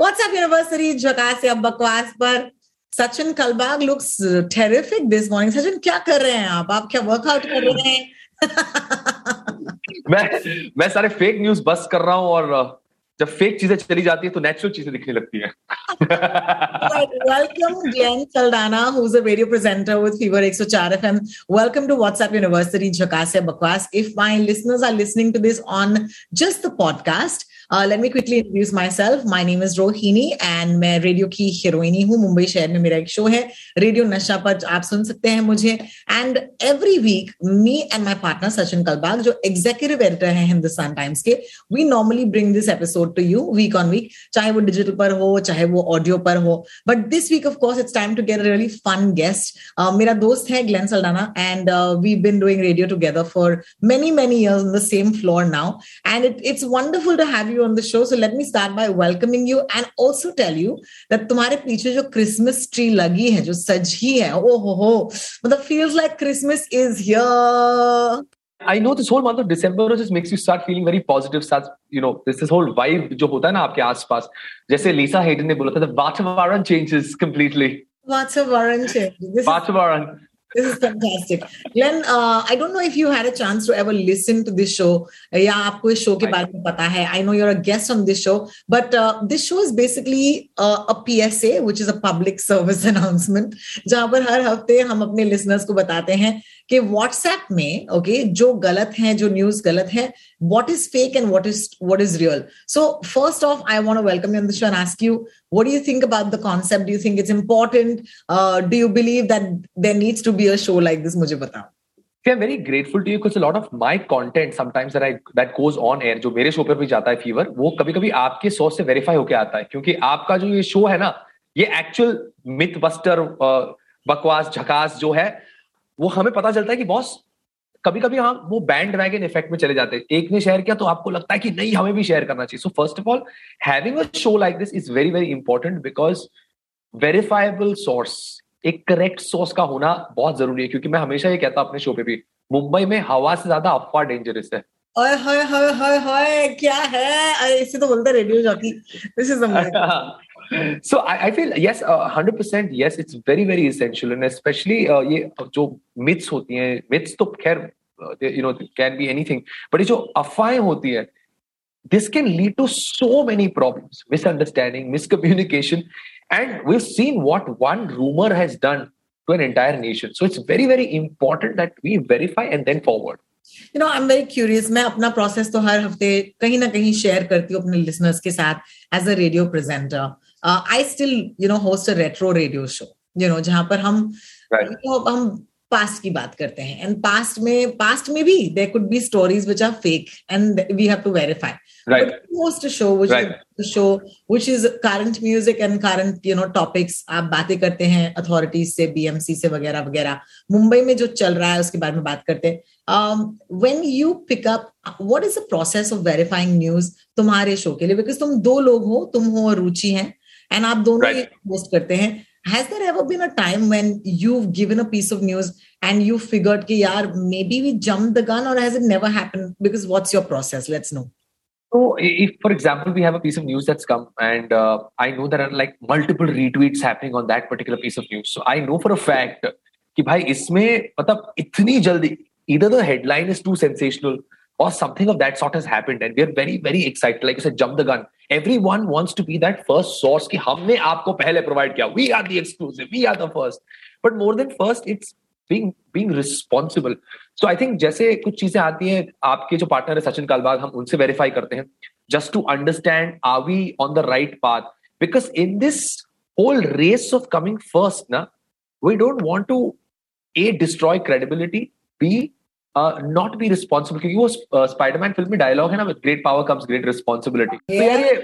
WhatsApp university जगह से अब बकवास पर Sachin Kalbag looks terrific this morning Sachin क्या कर रहे हैं आप आप क्या वर्कआउट कर रहे हैं मैं मैं सारे फेक न्यूज़ बस कर रहा हूँ और uh, जब फेक चीज़ें चली जाती है तो नेचुरल चीज़ें दिखने लगती है। Welcome Glen Saldanha who is a radio presenter with fever 104 FM welcome to WhatsApp university झकास बकवास if my listeners are listening to this on just the podcast uh, let me quickly introduce myself. My name is Rohini and मैं radio की हीरोइनी हूँ. मुंबई शहर में मेरा एक शो है. रेडियो नशा पर आप सुन सकते हैं मुझे. And every week me and my partner Sachin Kalbag जो एग्जीक्यूटिव एडिटर हैं हिंदुस्तान टाइम्स के we normally bring this episode to you week on week चाहे वो डिजिटल पर हो चाहे वो ऑडियो पर हो. But this week of course it's time to get really fun guest मेरा दोस्त है Glen Saldanha and we been doing radio together for many many years in the same floor now and it it's wonderful to have you on the show. So let me start by welcoming you and also tell you that तुम्हारे पीछे जो Christmas tree लगी है जो सजी है ओ हो हो मतलब feels like Christmas is here. I know this whole month of December just makes you start feeling very positive. Starts, you know, this this whole vibe जो होता है ना आपके आसपास जैसे लीसा हेडन ने बोला था, the वातावरण changes completely. वातावरण change. This is वातावरण This is fantastic. Glenn, uh, I don't know if you had a chance to ever listen to this show. या आपको इस शो के बारे में पता है. I know you're a guest on this show, but uh, this show is basically uh, a PSA, which is a public service announcement, जहाँ पर हर हफ़्ते हम अपने listeners को बताते हैं कि WhatsApp में, okay, जो गलत है, जो news गलत है, what is fake and what is what is real. So first off, I want to welcome you on the show and ask you, what do you think about the concept? Do you think it's important? Uh, do you believe that there needs to be a show like this? मुझे बताओ. See, I'm very grateful to you because a lot of my content sometimes that I that goes on air जो मेरे show पर भी जाता है fever वो कभी कभी आपके सोर्स से वेरीफाई होके आता है क्योंकि आपका जो ये शो है ना ये एक्चुअल मिथ बस्टर बकवास झकास जो है वो हमें पता चलता है कि बॉस कभी कभी हम वो बैंड वैगन इफ़ेक्ट में चले जाते हैं। एक ने शेयर किया तो आपको लगता है कि नहीं हमें भी शेयर करना चाहिए। So first of all having a show like this is very very important because verifiable source एक करेक्ट सोर्स का होना बहुत ज़रूरी है क्योंकि मैं हमेशा ये कहता हूँ अपने शो पे भी मुंबई में हवा से ज़्यादा अफवाह डेंजरस है। ओए हाय हाय हाय हाय क्या है? इसे तो बोलते radio jockey this is I feel yes uh, 100% yes it's very very essential and especially uh, ये जो myths होती हैं myths तो खैर you know can be anything but ये जो अफवाहें होती है this can lead to so many problems misunderstanding miscommunication and we've seen what one rumor has done to an entire nation so it's very very important that we verify and then forward you know I am very curious मैं अपना process तो हर हफ्ते कहीं ना कहीं share करती हूँ अपने लिसनर्स के साथ as a radio presenter I still you know host a retro radio show you know जहां पर हम Right. you know, हम पास्ट की बात करते हैं। एंड पास्ट में पास्ट में भी there could be stories which are fake and we have to verify Right. is the show which is current music and current you know topics आप बातें करते हैं अथॉरिटीज से बीएमसी से वगैरह वगैरह। मुंबई में जो चल रहा है उसके बारे में बात करते हैं। When you pick up what is what process of verifying news तुम्हारे शो के लिए? बिकॉज़ तुम दो लोग हो तुम हो और रुचि है एंड आप दोनों Right. ये पोस्ट करते हैं। has there ever been a time when you've given a piece of news and you figured कि यार maybe we jumped the gun or has it never happened because what's your process let's know So, i- if, for example, we have a piece of news that's come, and uh, I know there are like multiple retweets happening on that particular piece of news, so I know for a fact कि भाई इसमें मतलब इतनी जल्दी either the headline is too sensational or something of that sort has happened, and we are very very excited. Like you said, jump the gun. Everyone wants to be that first source कि हमने आपको पहले provide किया. We are the exclusive. We are the first. But more than first, it's being being responsible. So I think जैसे कुछ चीज़ें आती हैं आपके जो पार्टनर है सचिन कालबाग हम उनसे वेरीफाई करते हैं just to understand are we on the right path because in this whole race of coming first na we don't want to a destroy credibility b uh, not be responsible क्योंकि वो uh, Spiderman film में dialogue है ना with great power comes great responsibility तो यार ये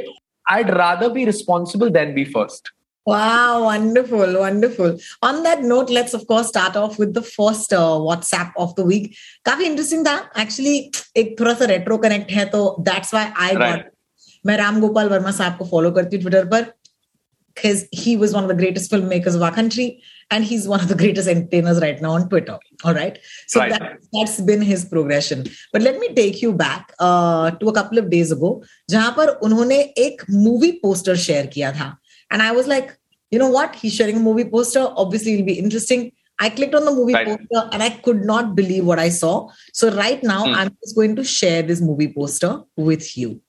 I'd rather be responsible than be first Wow, wonderful, wonderful. On that note, let's of course start off with the first uh, WhatsApp of the week. काफी interesting था actually एक थोड़ा सा retro connect है तो दैट्स व्हाई आई गॉट मैं राम गोपाल वर्मा साहब को फॉलो करती हूँ ट्विटर पर because he was one of the greatest filmmakers of our country and he's one of the greatest entertainers right now on twitter all right so right. that, that's been his progression but let me take you back uh, to a couple of days ago jahan par unhone ek movie poster share kiya tha and i was like you know what he's sharing a movie poster obviously it'll be interesting I clicked on the movie right. poster and I could not believe what I saw. So right now, hmm. I'm just going to share this movie poster with you.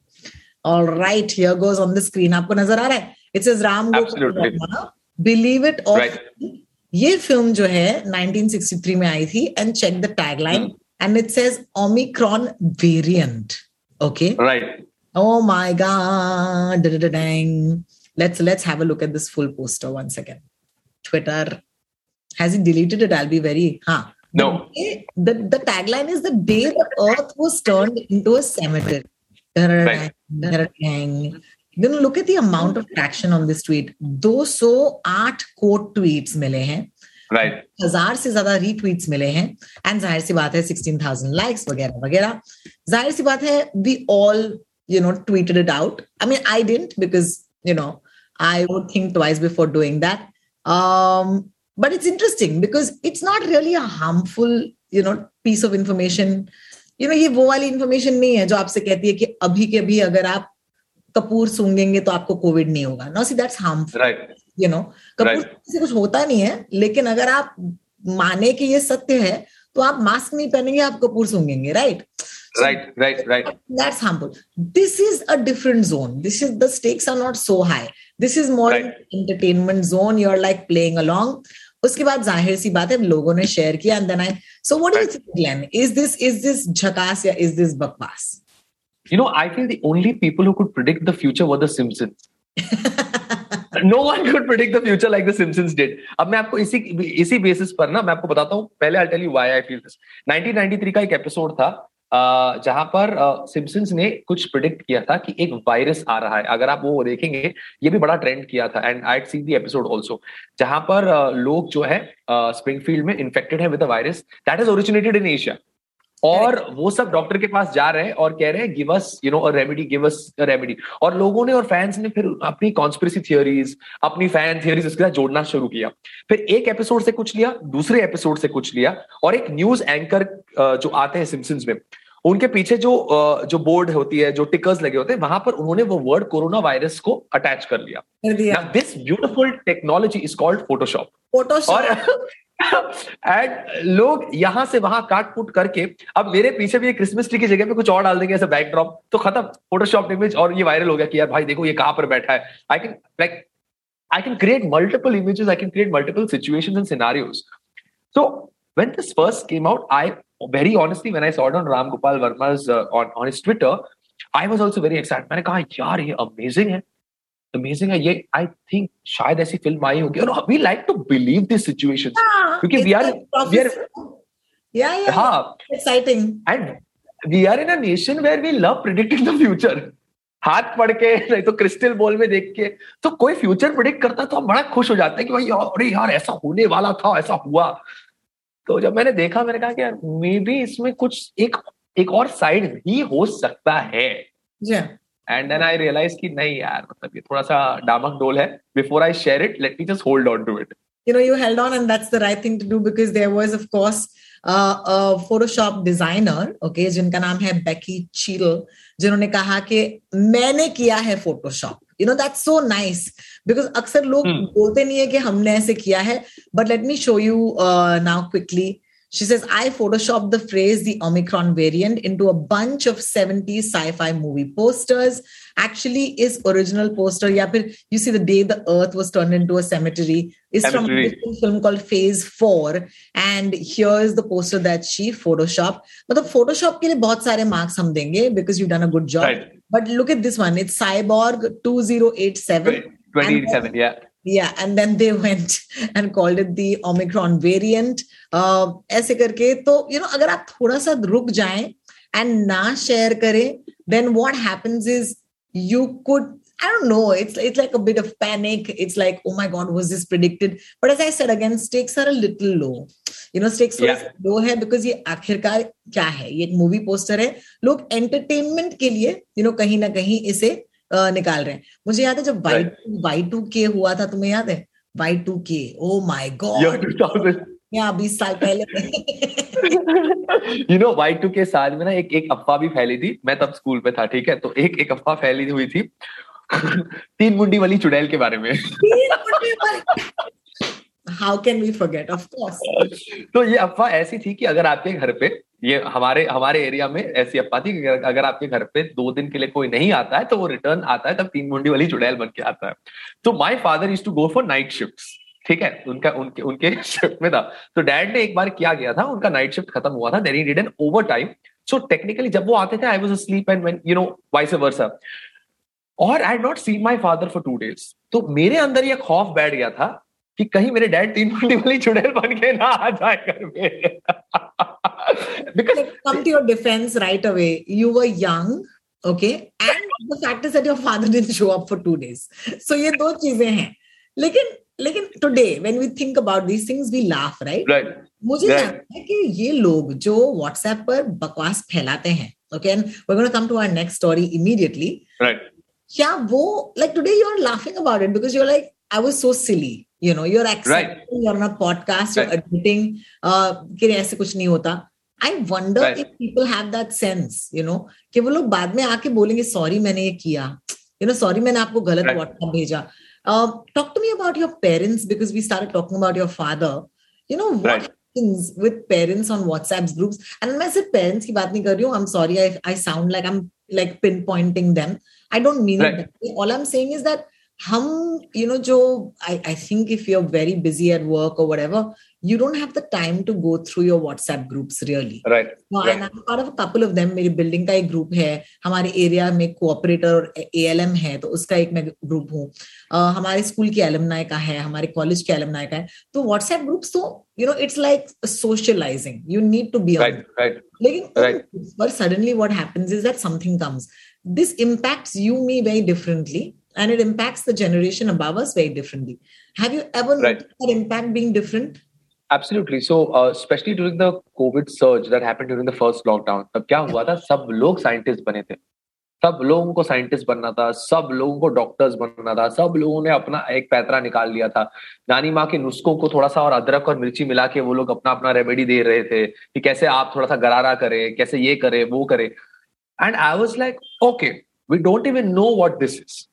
All right, here goes on the screen. आपको नजर आ रहा है it is Ram believe it और ये film जो है 1963 में आई थी and check the tagline and it says Omicron variant okay right oh my god dang let's let's have a look at this full poster once again twitter has he deleted it i'll be very huh no the, the tagline is the day the earth was turned into a cemetery right. Then look at the amount of traction on this tweet. 208 quote tweets मिले हैं। Right right. हज़ार से ज़्यादा retweets मिले हैं। And ज़ाहिर सी बात है सिक्सटीन थाउज़ेंड लाइक्स वगैरह वगैरह। ज़ाहिर सी बात है we all you know tweeted it out I mean I didn't because you know I would think twice before doing that but it's interesting because it's not really a harmful you know piece of information. You know ये वो वाली information नहीं है जो आपसे कहती है कि अभी के अभी अगर आप कपूर सूंगेंगे तो आपको कोविड नहीं होगा। No see that's harmful you know Kapoor से कुछ होता नहीं है लेकिन अगर आप माने कि ये सत्य है तो आप मास्क नहीं पहनेंगे आप कपूर सूंगेंगे right right right right. that's harmful. This is a different zone. This is the stakes are not so high. This is more right. entertainment zone. You're like playing along. उसके बाद ज़ाहिर सी बात है लोगों ने शेयर किया and then I saw what do you is this is this झकास या इज़ दिस बकवास? You know, I feel the only people who could predict the future were the Simpsons. no one could predict the future like the Simpsons did. अब मैं आपको इसी इसी बेसिस पर ना मैं आपको बताता हूँ पहले I tell you why I feel this 1993 का एक एपिसोड था जहाँ पर सिम्पसन्स ने कुछ प्रिडिक्ट किया था कि एक वायरस आ रहा है अगर आप वो देखेंगे ये भी बड़ा ट्रेंड किया था and I see the episode also जहाँ पर लोग जो है स्प्रिंगफील्ड में इन्फेक्टेड है with virus that is originated in Asia और वो सब डॉक्टर के पास जा रहे हैं और कह रहे हैं give us you know a remedy give us a remedy और लोगों ने और फैंस ने फिर अपनी कॉन्स्पिरसी थियोरीज अपनी फ़ैन थियोरीज इसके साथ जोड़ना शुरू किया। फिर एक एपिसोड से कुछ लिया दूसरे एपिसोड से कुछ लिया और एक न्यूज़ एंकर जो आते हैं सिम्सन्स में उनके पीछे जो जो बोर्ड होती है जो टिकर्स लगे होते हैं वहाँ पर उन्होंने वो वर्ड कोरोना वायरस को अटैच कर लिया। This beautiful technology is called Photoshop Photoshop और एंड लोग यहाँ से वहाँ काट पुट करके अब मेरे पीछे भी क्रिसमस ट्री की जगह पे कुछ और डाल देंगे ऐसा बैकड्रॉप तो खत्म। फोटोशॉप इमेज और ये वायरल हो गया कि यार भाई देखो ये कहाँ पर बैठा है। I can like I can create multiple images I can create multiple situations and scenarios so when this first came out i very honestly when i saw it on ram gopal verma's uh, on on his twitter i was मैंने कहा यार ये amazing है। Amazing है। ये I think शायद ऐसी film आई होगी। और we like to believe this situations क्योंकि we are we are yeah yeah हाँ। Exciting and we are in a nation where we love predicting the future हाथ पढ़ के नहीं तो क्रिस्टल बॉल में देख के। तो कोई फ्यूचर प्रिडिक्ट करता तो हम बड़ा खुश हो जाते हैं कि भाई अरे यार ऐसा होने वाला था ऐसा हुआ। तो जब मैंने देखा मैंने कहा कि यार मे बी इसमें कुछ एक एक और साइड भी हो सकता है। Yeah. And then I realise कि नहीं यार मतलब ये थोड़ा सा डामक डोल है। Before I share it let me just hold on to it you know you held on and that's the right thing to do because there was of course uh, a photoshop designer okay जिनका नाम है बेकी चील जिन्होंने कहा कि मैंने किया है Photoshop you know that's so nice because अक्सर लोग hmm. बोलते नहीं है कि हमने ऐसे किया है but let me show you now quickly She says, I photoshopped the phrase the Omicron variant into a bunch of 70s sci-fi movie posters. Actually, is original poster. Yeah, but you see the day the earth was turned into a cemetery is from a film called Phase 4. And here's the poster that she photoshopped. But the Photoshop ke liye bahut sare marks hum denge because you've done a good job. Right. But look at this one. It's Cyborg 2087. 2087, yeah. Yeah and then they went and called it the omicron variant uh, ऐसे करके तो you know अगर आप थोड़ा सा रुक जाएँ and ना शेयर करें then what happens is you could I don't know. It's it's like a bit of panic. It's like, oh my god, was this predicted? But as I said again, stakes are a little low. You know, stakes Yeah. लो है because ये आखिरकार क्या है ये एक movie poster है लोग entertainment के लिए यू नो कहीं ना कहीं इसे अ, निकाल रहे हैं। मुझे याद है जब वाई वाई टू के हुआ था तुम्हें याद है? वाई टू के ओ माई गॉड बीस साल पहले। You know Y2 के साल में ना एक एक अफवाह भी फैली थी। मैं तब स्कूल में था ठीक है? तो एक एक अफवाह फैली हुई थी। तीन मुंडी वाली चुड़ैल के बारे में। How can we forget of course तो ये अफवाह ऐसी थी कि अगर आपके घर पे ये हमारे हमारे एरिया में ऐसी कि अगर- आपके घर पे दो दिन के लिए कोई नहीं आता है तो वो रिटर्न आता है तब तीन मुंडी वाली चुड़ैल बन के आता है। तो my father is to go for night shift ठीक है? उनका, उनके उनके शिफ्ट में था। तो डैड ने एक बार क्या किया था, उनका नाइट शिफ्ट खत्म हुआ था then he did an overtime so technically जब वो आते थे I was sleep and when you know vice versa और I not seen my father for two days तो मेरे अंदर ये खौफ बैठ गया था कि कहीं मेरे डैड तीन मुंडी वाली चुड़ैल बन के ना आ जाए घर में because come to your defense right away. You were young, okay, and the fact is that your father didn't show up for two days. So ये दो चीज़ें हैं. लेकिन लेकिन today when we think about these things we laugh, right? Right मुझे Right. लगता है कि ये लोग जो WhatsApp पर बकवास फैलाते हैं, okay, and we're going to come to our next story immediately. Right क्या वो like today you're laughing about it because you're like I was so silly. You know, you're accepting, you're on a podcast, you're Right. admitting uh, कि ऐसे कुछ नहीं होता. I wonder Right. if people have that sense, you know, कि वो लोग बाद में आके बोलेंगे सॉरी मैंने ये किया you know sorry मैंने आपको गलत Right. WhatsApp भेजा uh, talk to me about your parents because we started talking about your father you know what Right. happens with parents on WhatsApp groups and मैं सिर्फ़ parents की बात नहीं कर रही हूँ I'm sorry I, I sound like I'm like pinpointing them I don't mean Right. it that way. all I'm saying is that हम you know जो I I think if you are very busy at work और what you don't have the time to go through your WhatsApp group really couple of them मेरी building का एक group है हमारे area में cooperator और A L M है तो उसका एक मैं ग्रुप हूँ। uh, हमारे स्कूल की एलमनाय का है हमारे कॉलेज के एलमनाय का है। तो व्हाट्सएप ग्रुप्स तो you know it's like socialising you need to be लेकिन suddenly what happens is that something comes this impact you me very differently and it impacts the generation above us very differently have you ever Right. noticed that impact being different Absolutely. So, uh, especially during the COVID surge that happened during the first lockdown, तब क्या हुआ था सब लोग scientist बने थे सब लोगों को साइंटिस्ट बनना था सब लोगों को डॉक्टर्स बनना था सब लोगों ने अपना एक पैतरा निकाल लिया था नानी माँ के नुस्खों को थोड़ा सा और अदरक और मिर्ची मिला के वो लोग अपना अपना रेमेडी दे रहे थे कि कैसे आप थोड़ा सा गरारा करें कैसे ये करे वो करे and I was like okay we don't even know what this is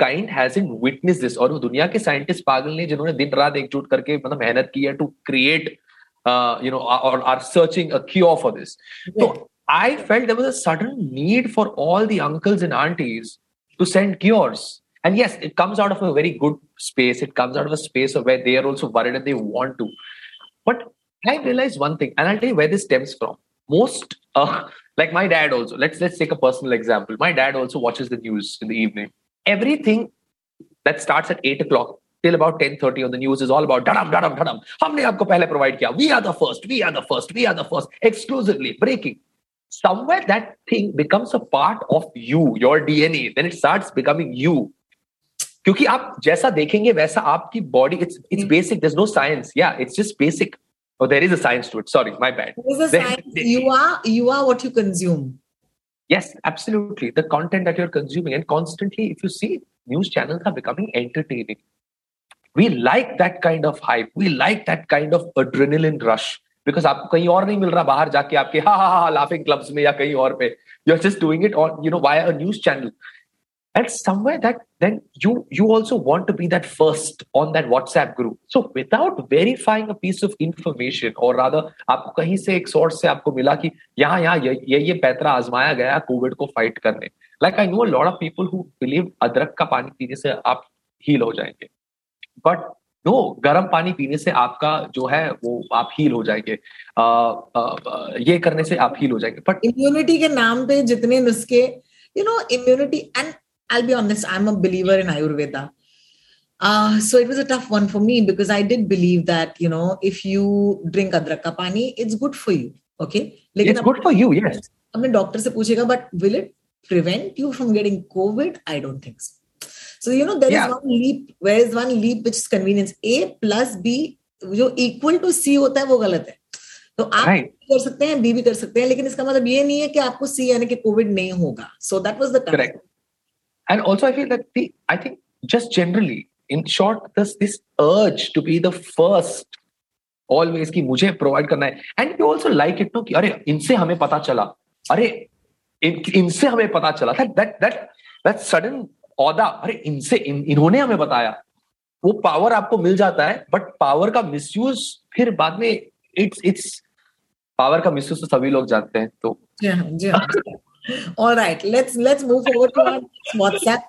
humankind has in witness this और वो दुनिया के साइंटिस्ट पागल ने जिन्होंने दिन रात एकजुट करके मतलब मेहनत की है to create you know or are searching a cure for this तो I felt there was a sudden need for all the uncles and aunties to send cures and yes it comes out of a very good space it comes out of a space of where they are also worried and they want to but i realized one thing and i'll tell you where this stems from most uh, like my dad also let's let's take a personal example my dad also watches the news in the evening everything that starts at 8 o'clock till about 10.30 on the news is all about dadam dadam dadam हमने आपको पहले provide किया we are the first we are the first we are the first exclusively breaking somewhere that thing becomes a part of you your dna then it starts becoming you क्योंकि आप जैसा देखेंगे वैसा आपकी body it's it's basic there's no science yeah it's just basic oh there is a science to it sorry my bad There's a There- science. You are you are what you consume. Yes, absolutely. The content that you're consuming, and constantly, if you see, news channels are becoming entertaining. We like that kind of hype. We like that kind of adrenaline rush because आपको कहीं और नहीं मिल रहा बाहर जाके आपके हा हा हा लाफिंग क्लब्स में या कहीं और पे you're just doing it on you know via a news channel and somewhere that then you you also want to be that first on that whatsapp group so without verifying a piece of information or rather आपको कहीं से एक source से आपको मिला कि यहाँ यहाँ ये ये ये पैतरा आजमाया गया कोविड को फाइट करने like I know lot of people who believe अदरक का पानी पीने से आप हील हो जाएँगे बट नो गर्म पानी पीने से आपका जो है वो आप हील हो जाएँगे आ, आ, ये करने से आप हील हो जाएँगे बट Immunity के नाम पे जितने नुस्खे, you know, immunity and I'll be honest, I'm a believer in Ayurveda. Uh, so it was a tough one for me because I did believe that, you know, if you drink adrak ka pani, it's good for you. Okay. लेकिन it's good for you yes अपने doctor से पूछेगा but will it prevent you from getting COVID? I don't think so. So you know there Yeah. is one leap. Where is one leap which is convenience? A plus B जो equal to C होता है वो गलत है. तो आप Right. कर सकते हैं बी भी कर सकते हैं लेकिन इसका मतलब ये नहीं है कि आपको सी यानी कि कोविड नहीं होगा so that was the Correct. And also, I feel that the I think just generally, in short, there's this urge to be the first always कि मुझे प्रोवाइड करना है। And you also like it know कि अरे इनसे हमें पता चला। अरे इन, इनसे हमें पता चला। That that that that sudden औदा अरे इनसे इन, इन्होंने हमें बताया। वो पावर आपको मिल जाता है बट पावर का मिसयूज फिर बाद में इट्स इट्स पावर का मिसयूज तो सभी लोग जानते हैं तो जी हाँ जी हाँ। All right, let's let's move forward to our WhatsApp.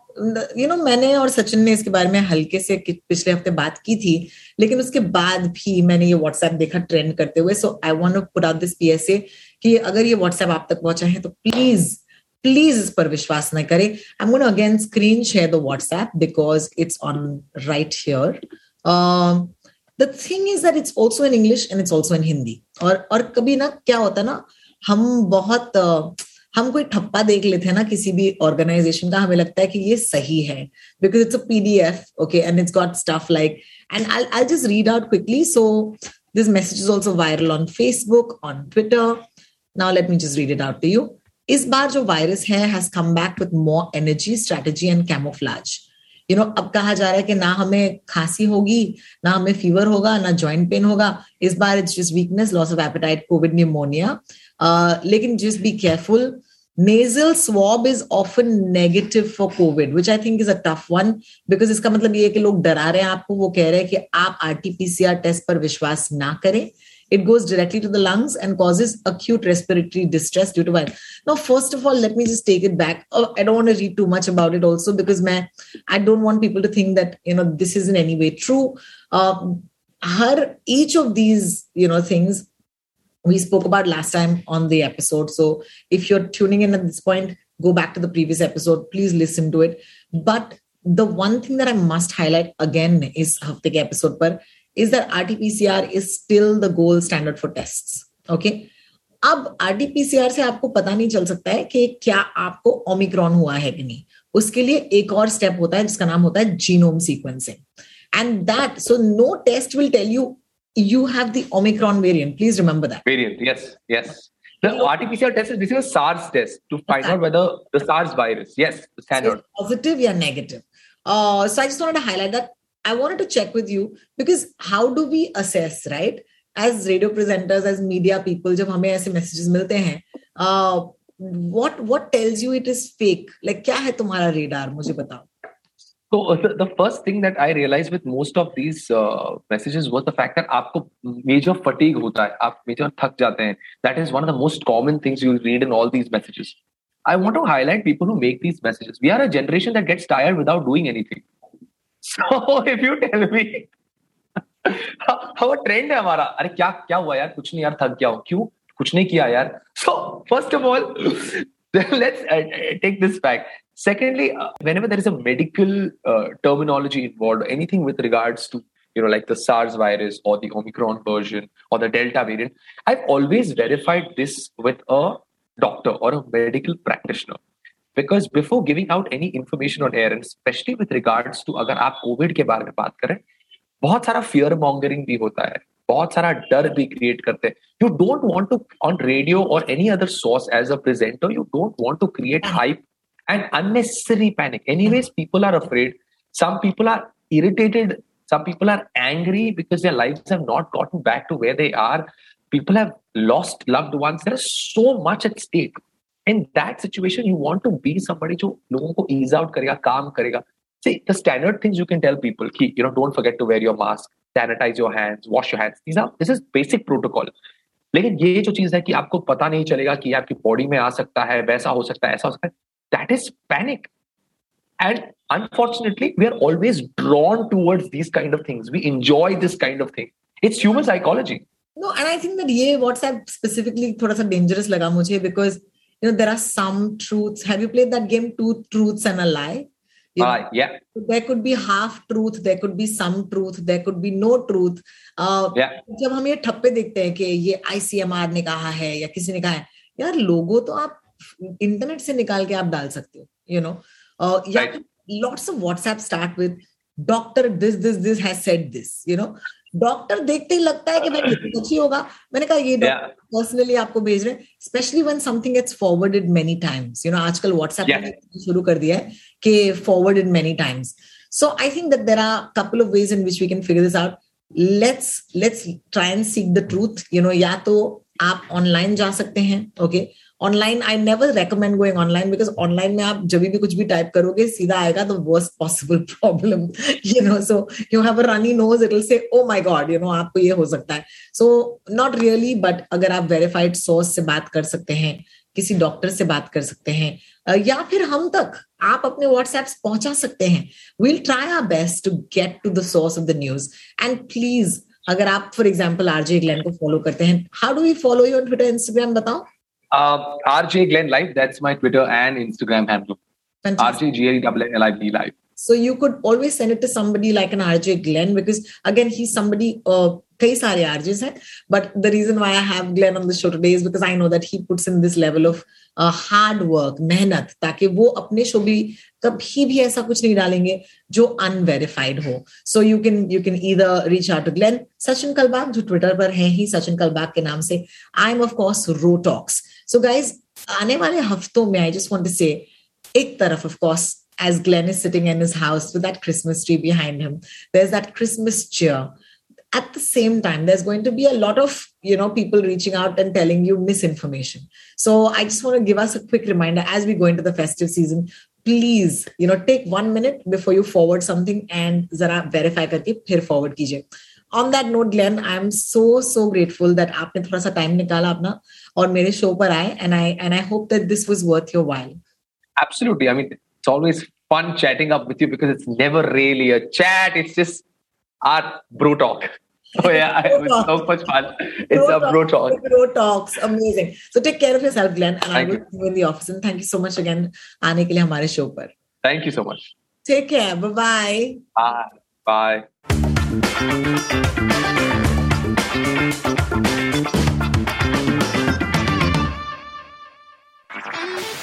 You know, मैंने और सचिन ने इसके बारे में हल्के से पिछले हफ़्ते बात की थी लेकिन उसके बाद भी मैंने ये WhatsApp देखा ट्रेंड करते हुए so I want to put out this PSA कि अगर ये WhatsApp आप तक पहुँचा है तो प्लीज़ प्लीज़ इस पर विश्वास न करें। I am gonna again screen share the WhatsApp because it's on right here the thing is that it's also in English and it's also in Hindi और कभी ना क्या होता ना हम बहुत uh, हम कोई ठप्पा देख लेते हैं ना किसी भी ऑर्गेनाइजेशन का, हमें लगता है कि ये सही है because it's a PDF okay and it's got stuff like and I I just read out quickly so this message is also viral on Facebook on Twitter now let me just read it out to you इस बार जो virus है has come back with more energy strategy and camouflage you know अब कहा जा रहा है कि ना हमें खांसी होगी, ना हमें फीवर होगा, ना जॉइंट पेन होगा. इस बार it's just weakness loss of appetite covid pneumonia लेकिन just be careful nasal swab is often negative for covid which i think is a tough one because इसका मतलब ये है कि लोग डरा रहे हैं आपको वो कह रहे हैं कि आप आरटीपीसीआर टेस्ट पर विश्वास ना करें it goes directly to the lungs and causes acute respiratory distress due to virus. Now, first of all, let me just take it back. Oh, I don't want to read too much about it also because man, I don't want people to think that you know this is in any way true. Um, her each of these you know things we spoke about last time on the episode. So if you're tuning in at this point, go back to the previous episode. Please listen to it. But the one thing that I must highlight again is hafte ke episode par is that RT-PCR is still the gold standard for tests. Okay. अब RTPCR से आपको पता नहीं चल सकता है कि क्या आपको ओमिक्रॉन हुआ है कि नहीं उसके लिए एक और स्टेप होता है जिसका नाम होता है genome sequencing and that so no test will tell you you have the Omicron variant. Please remember that. Variant, yes, yes. The RT-PCR test is basically a SARS test to find out whether the SARS virus, yes, the standard. So positive or negative. Uh, so I just wanted to highlight that. I wanted to check with you because how do we assess, right? As radio presenters, as media people, जब हमें ऐसे messages मिलते हैं, uh, what what tells you it is fake? Like क्या है तुम्हारा radar? मुझे बताओ. तो the first thing that I realize with most of these messages was the fact that आपको मेजर फटीग होता है आप मेजर थक जाते हैं। That is one of the most common things you read in all these messages I want to highlight people who make these messages we are a generation that gets tired without doing anything so if you tell me वो trend है हमारा? अरे क्या क्या हुआ यार? कुछ नहीं यार थक गया हूँ। क्यों? कुछ नहीं किया यार। So first of all let's take this fact secondly uh, whenever there is a medical uh, terminology involved anything with regards to you know like the sars virus or the omicron version or the delta variant i've always verified this with a doctor or a medical practitioner because before giving out any information on air and especially with regards to अगर आप Covid के बारे में बात करें बहुत सारा fear mongering भी होता है बहुत सारा डर भी क्रिएट करते हैं you don't want to on radio or any other source as a presenter you don't want to create hype and unnecessary panic. Anyways, people are afraid. Some people are irritated. Some people are angry because their lives have not gotten back to where they are. People have lost loved ones. There is so much at stake. In that situation, you want to be somebody who लोगों को ease out करेगा, calm करेगा. See, the standard things you can tell people, ki, you know, don't forget to wear your mask, sanitize your hands, wash your hands. These are this is basic protocol. लेकिन ये जो चीज है कि आपको पता नहीं चलेगा कि आपकी बॉडी में आ सकता है वैसा हो सकता है ऐसा हो सकता है that is panic and unfortunately we are always drawn towards these kind of things we enjoy this kind of thing it's human psychology no and i think that ye whatsapp specifically thoda sa dangerous laga mujhe because you know there are some truths have you played that game two truths and a lie you know, uh, yeah there could be half truth there could be some truth there could be no truth uh, yeah. जब हम ये ठप्पे देखते हैं कि ये ICMR ने कहा है या किसी ने कहा है यार लोगों तो आप इंटरनेट से निकाल के आप डाल सकते हो यू नो या lots of WhatsApp start with doctor this this this has said this you know doctor देखते ही लगता है कि भाई ये अच्छी होगा। मैंने कहा ये पर्सनली आपको भेज रहे हैं specially one something it's forwarded many times you know आजकल व्हाट्सएप में शुरू कर दिया है कि forwarded many times so I think that there are couple of ways in which we can figure this out let's let's try and seek the truth you know या तो आप ऑनलाइन जा सकते हैं okay okay? Online I never recommend going online because online में आप जब भी कुछ भी टाइप करोगे, सीधा आएगा the worst possible problem you know so you have a runny nose it say oh my God you know आपको ये हो सकता है। सो नॉट रियली बट अगर आप वेरीफाइड सोर्स से बात कर सकते हैं, किसी डॉक्टर से बात कर सकते हैं या फिर हम तक आप अपने व्हाट्सएप पहुँचा सकते हैं। Will try our best to get to the source of the news and please अगर आप फॉर एग्ज़ाम्पल आरजे ग्लैन को फॉलो करते हैं how do you follow you on Twitter Instagram बताओ? Uh, RJ Glenn Live, that's my Twitter and Instagram handle. RJ G L L I V Live. So you could always send it to somebody like an RJ Glenn because again he's somebody uh कई सारे RJs हैं but the reason why I have Glenn on the show today is because I know that he puts in this level of hard work मेहनत ताकि वो अपने show भी कभी भी ऐसा कुछ नहीं डालेंगे जो अनवेरिफाइड हो। So you can you can either reach out to Glenn Sachin Kalbag जो ट्विटर पर है ही सचिन कलबाग के नाम से आई एम ऑफकोर्स रोटॉक्स सो गाइज़ आने वाले हफ्तों में आई जस्ट वॉन्ट से एक तरफ़ of course as Glenn is sitting in his house with that Christmas tree behind him, there's that At the same time, there's going to be a lot of you know people reaching out and telling you misinformation. So I just want to give us a quick reminder as we go into the festive season. Please, you know, take one minute before you forward something and zara verify karke phir forward kijiye. On that note, Glenn, I'm so so grateful that आपने थोड़ा सा time निकाला अपना और मेरे show पर आए and I and I hope that this was worth your while. Absolutely. I mean, it's always fun chatting up with you because it's never really a chat. It's just our bro talk. Oh yeah, it was so much fun. It's bro a bro talk. Bro talks, amazing. So take care of yourself, Glenn, and thank I will see you in the office. And thank you so much again आने के लिए हमारे show पर. Thank you so much. Take care. Bye-bye. Bye. Bye.